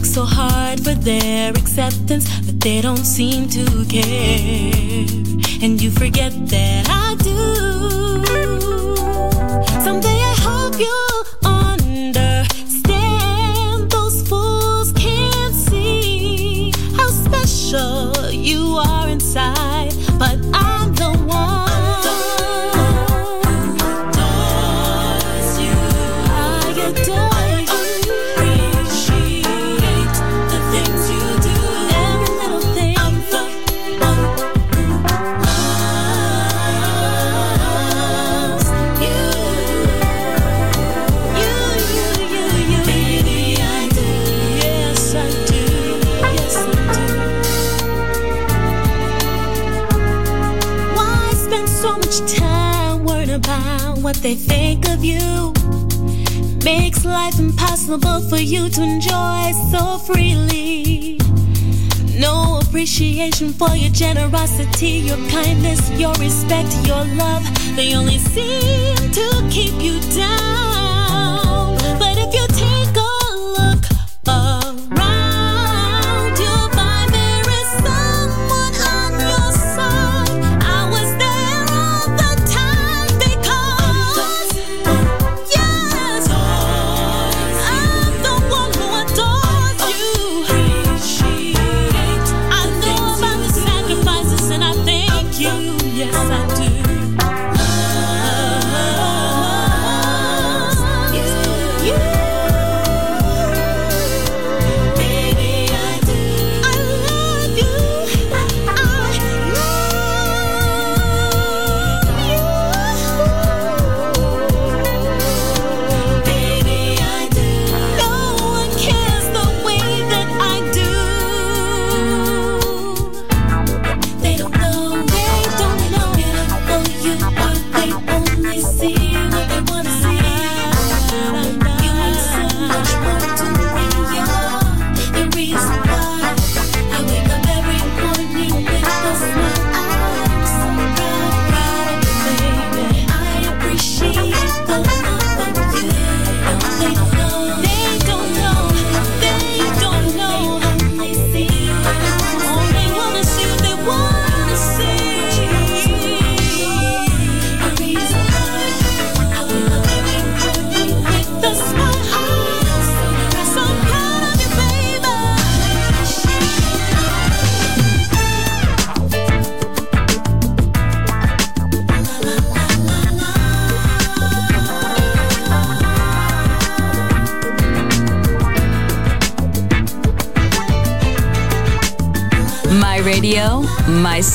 Work so hard for their acceptance, but they don't seem to care. And you forget that I do. They think of you makes life impossible for you to enjoy so freely. No appreciation for your generosity, your kindness, your respect, your love. They only seem to keep you down.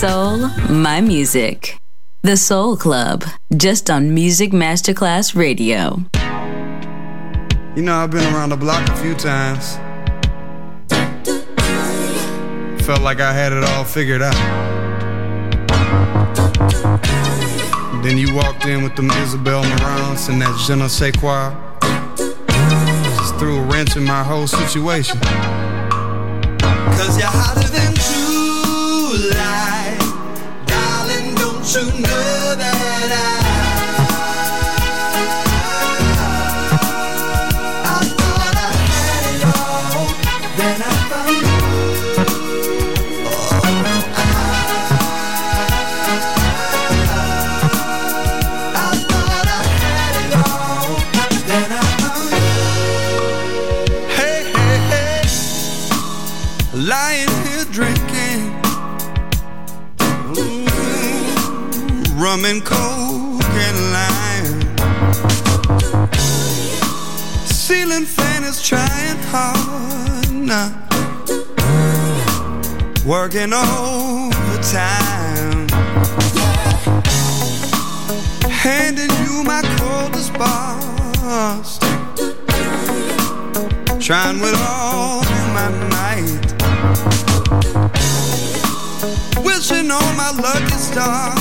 Soul, my music. The Soul Club, just on Music Masterclass Radio. You know, I've been around the block a few times. Felt like I had it all figured out. Then you walked in with them Isabel Marants and that je ne sais quoi. Just threw a wrench in my whole situation. Cause you're hotter than you know that I, I thought I had it all. Then I Working overtime. Handing you my coldest bars. Trying with all my might. Wishing on my lucky stars.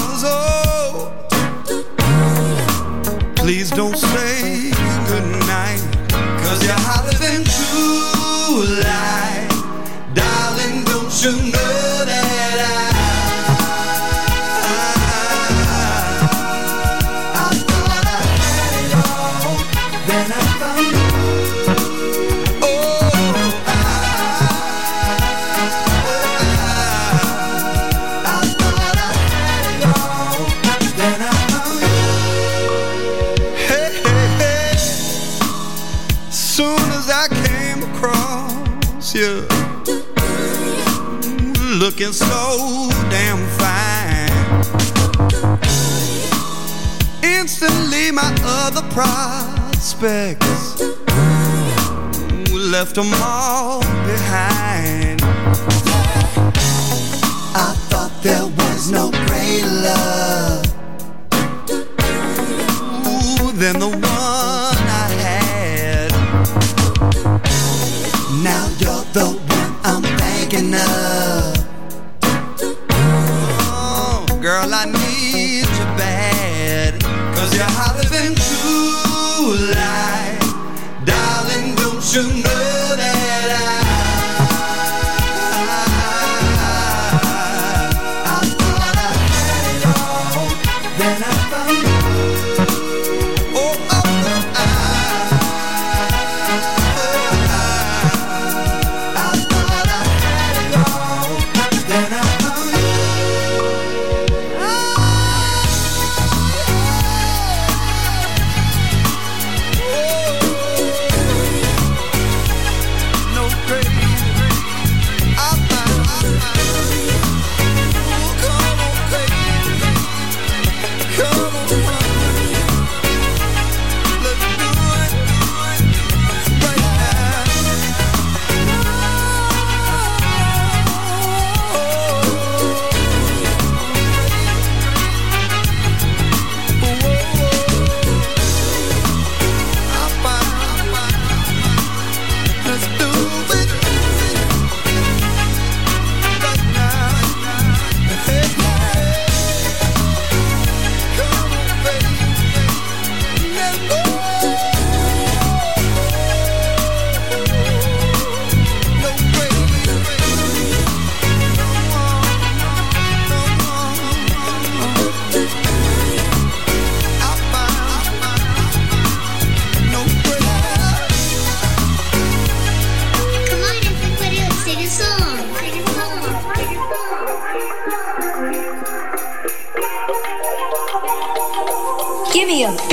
prospects. We left them all behind. I thought there was no greater love. Than the one I had. Now you're the one I'm thinking of. Oh, Girl, I need you bad. Cause you're hotter than true lie, darling, don't you know?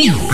Feel.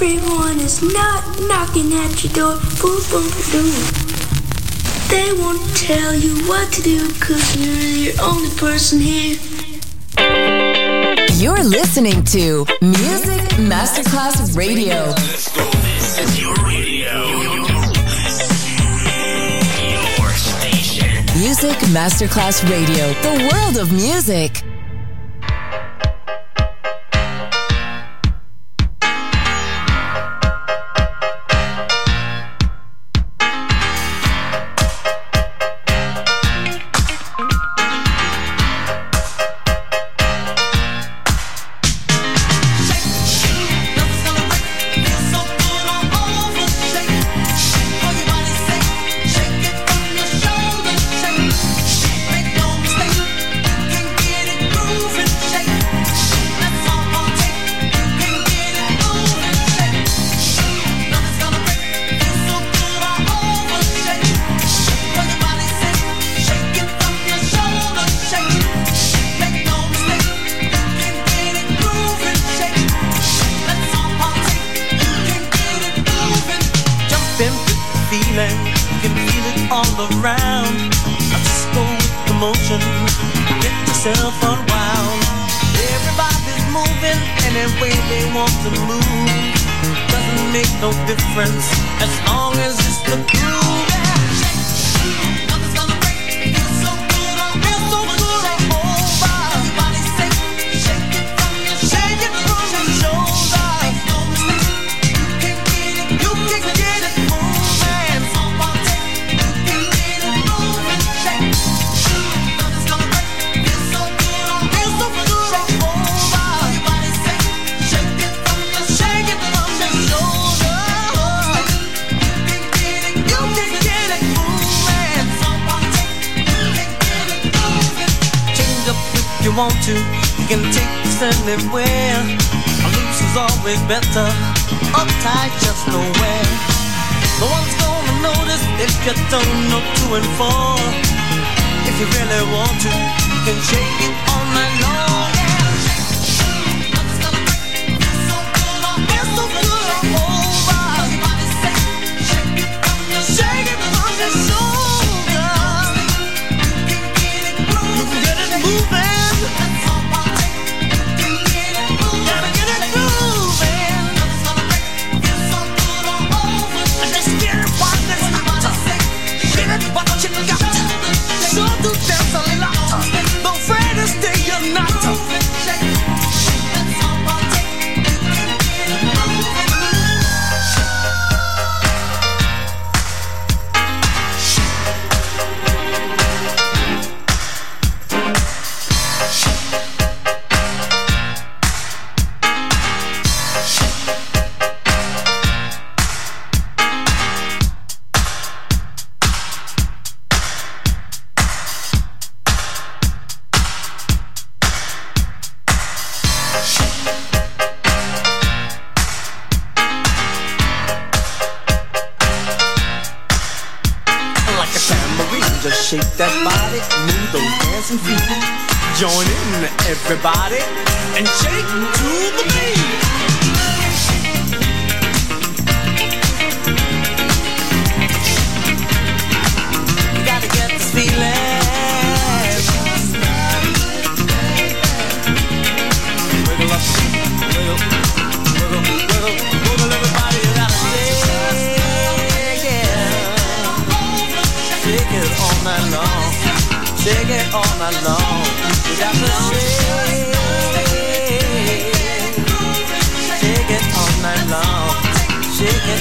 Everyone is not knocking at your door. Boom, boom, boom. They won't tell you what to do, cause you're the only person here. You're listening to Music Masterclass Radio. This is your radio. Music Masterclass Radio, the world of music. can shake it all night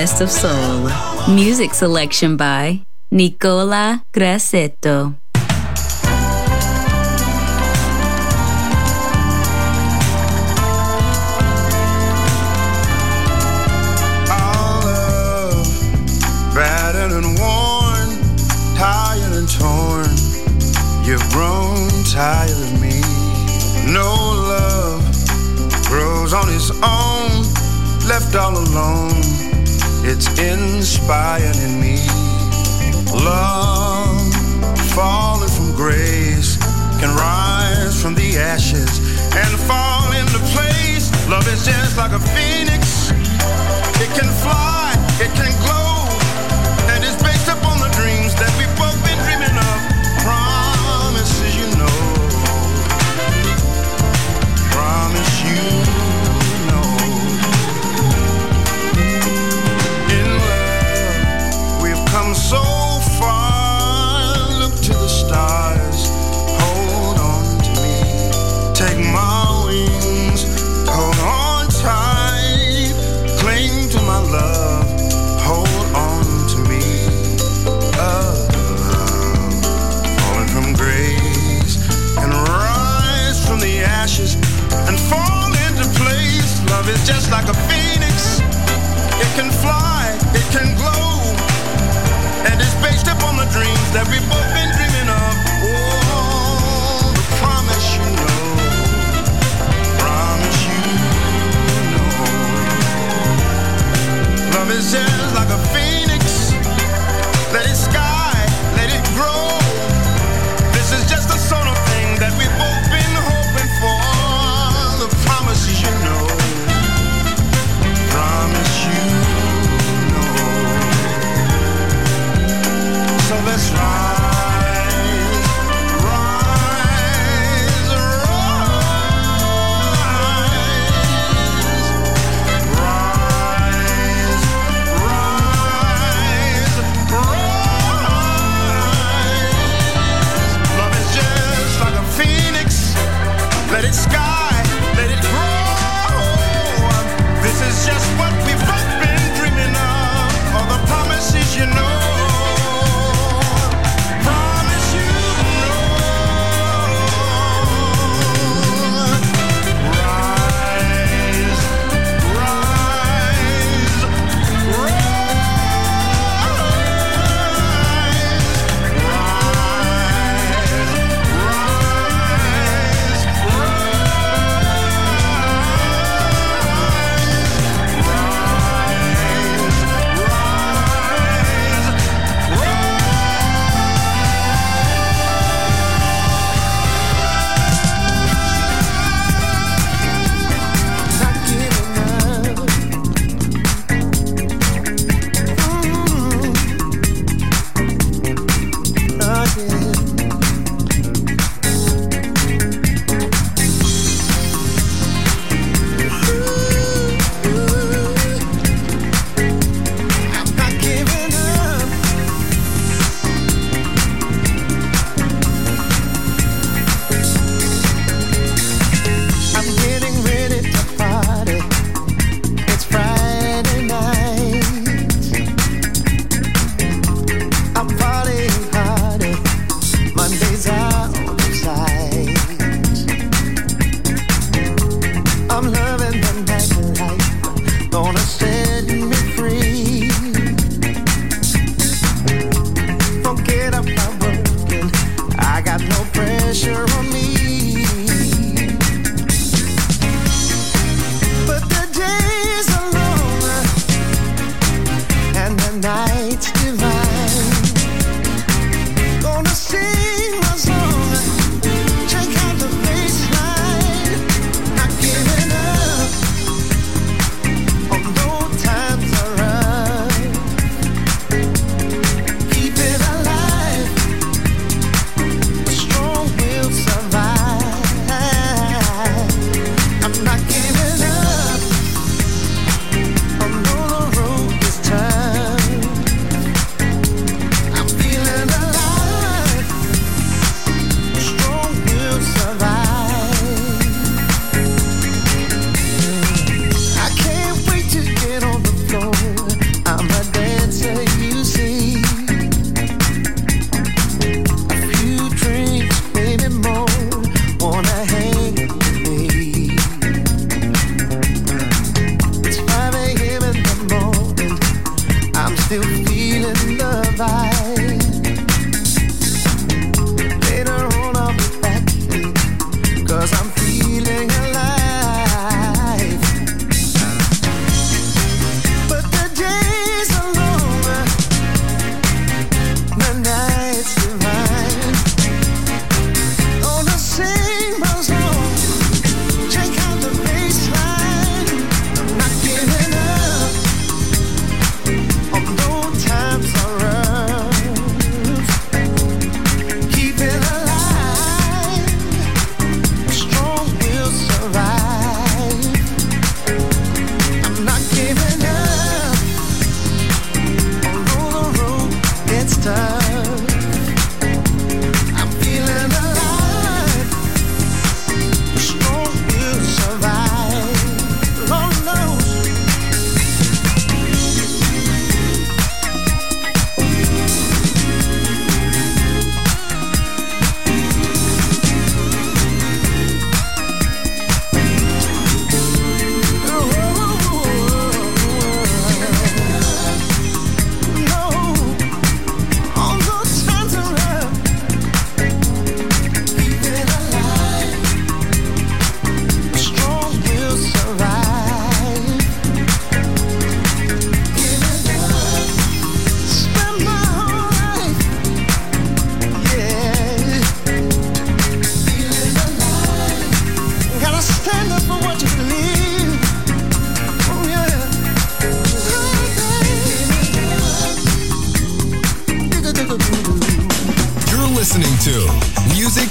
best of soul. Music selection by Nicola Grassetto. You've grown tired of me. No love grows on its own, left all alone it's inspiring me. Love falling from grace can rise from the ashes and fall into place. Love is just like a phoenix, it can fly, it can glow. like a phoenix. It can fly, it can glow, and it's based upon the dreams that we both.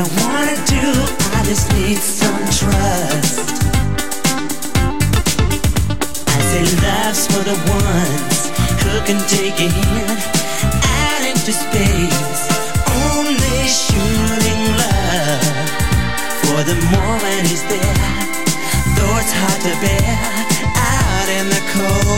I wanna do, I just need some trust. I say love's for the ones who can take it in, out into space. Only shooting love for the moment is there, though it's hard to bear out in the cold.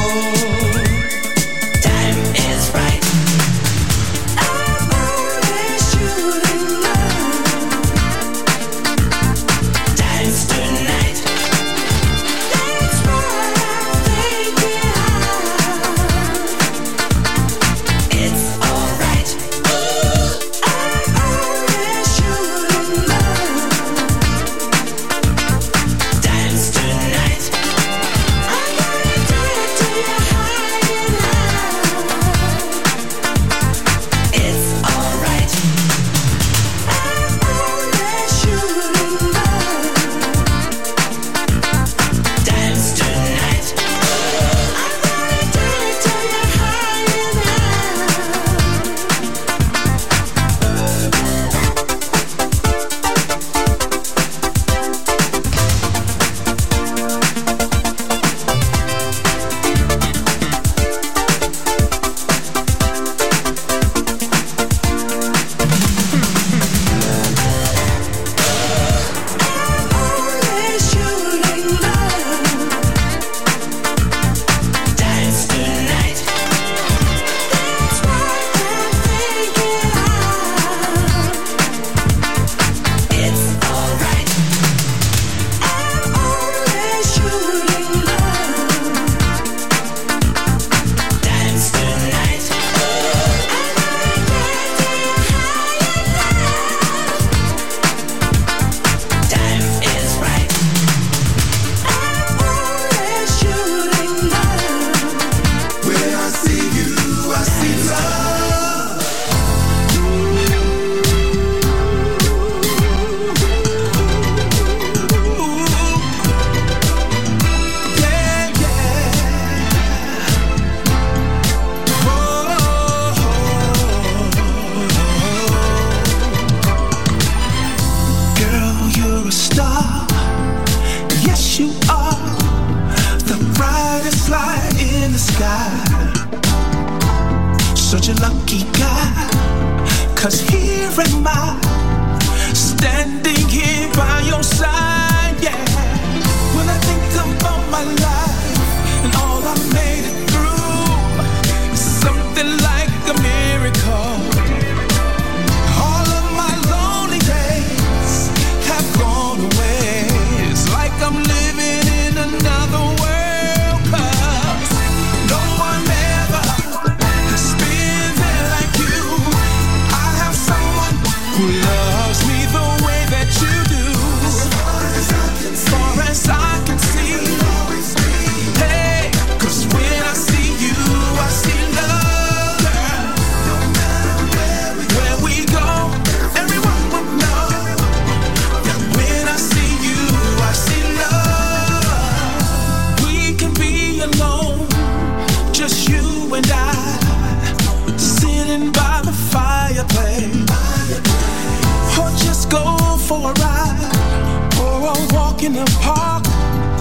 in the park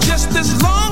just as long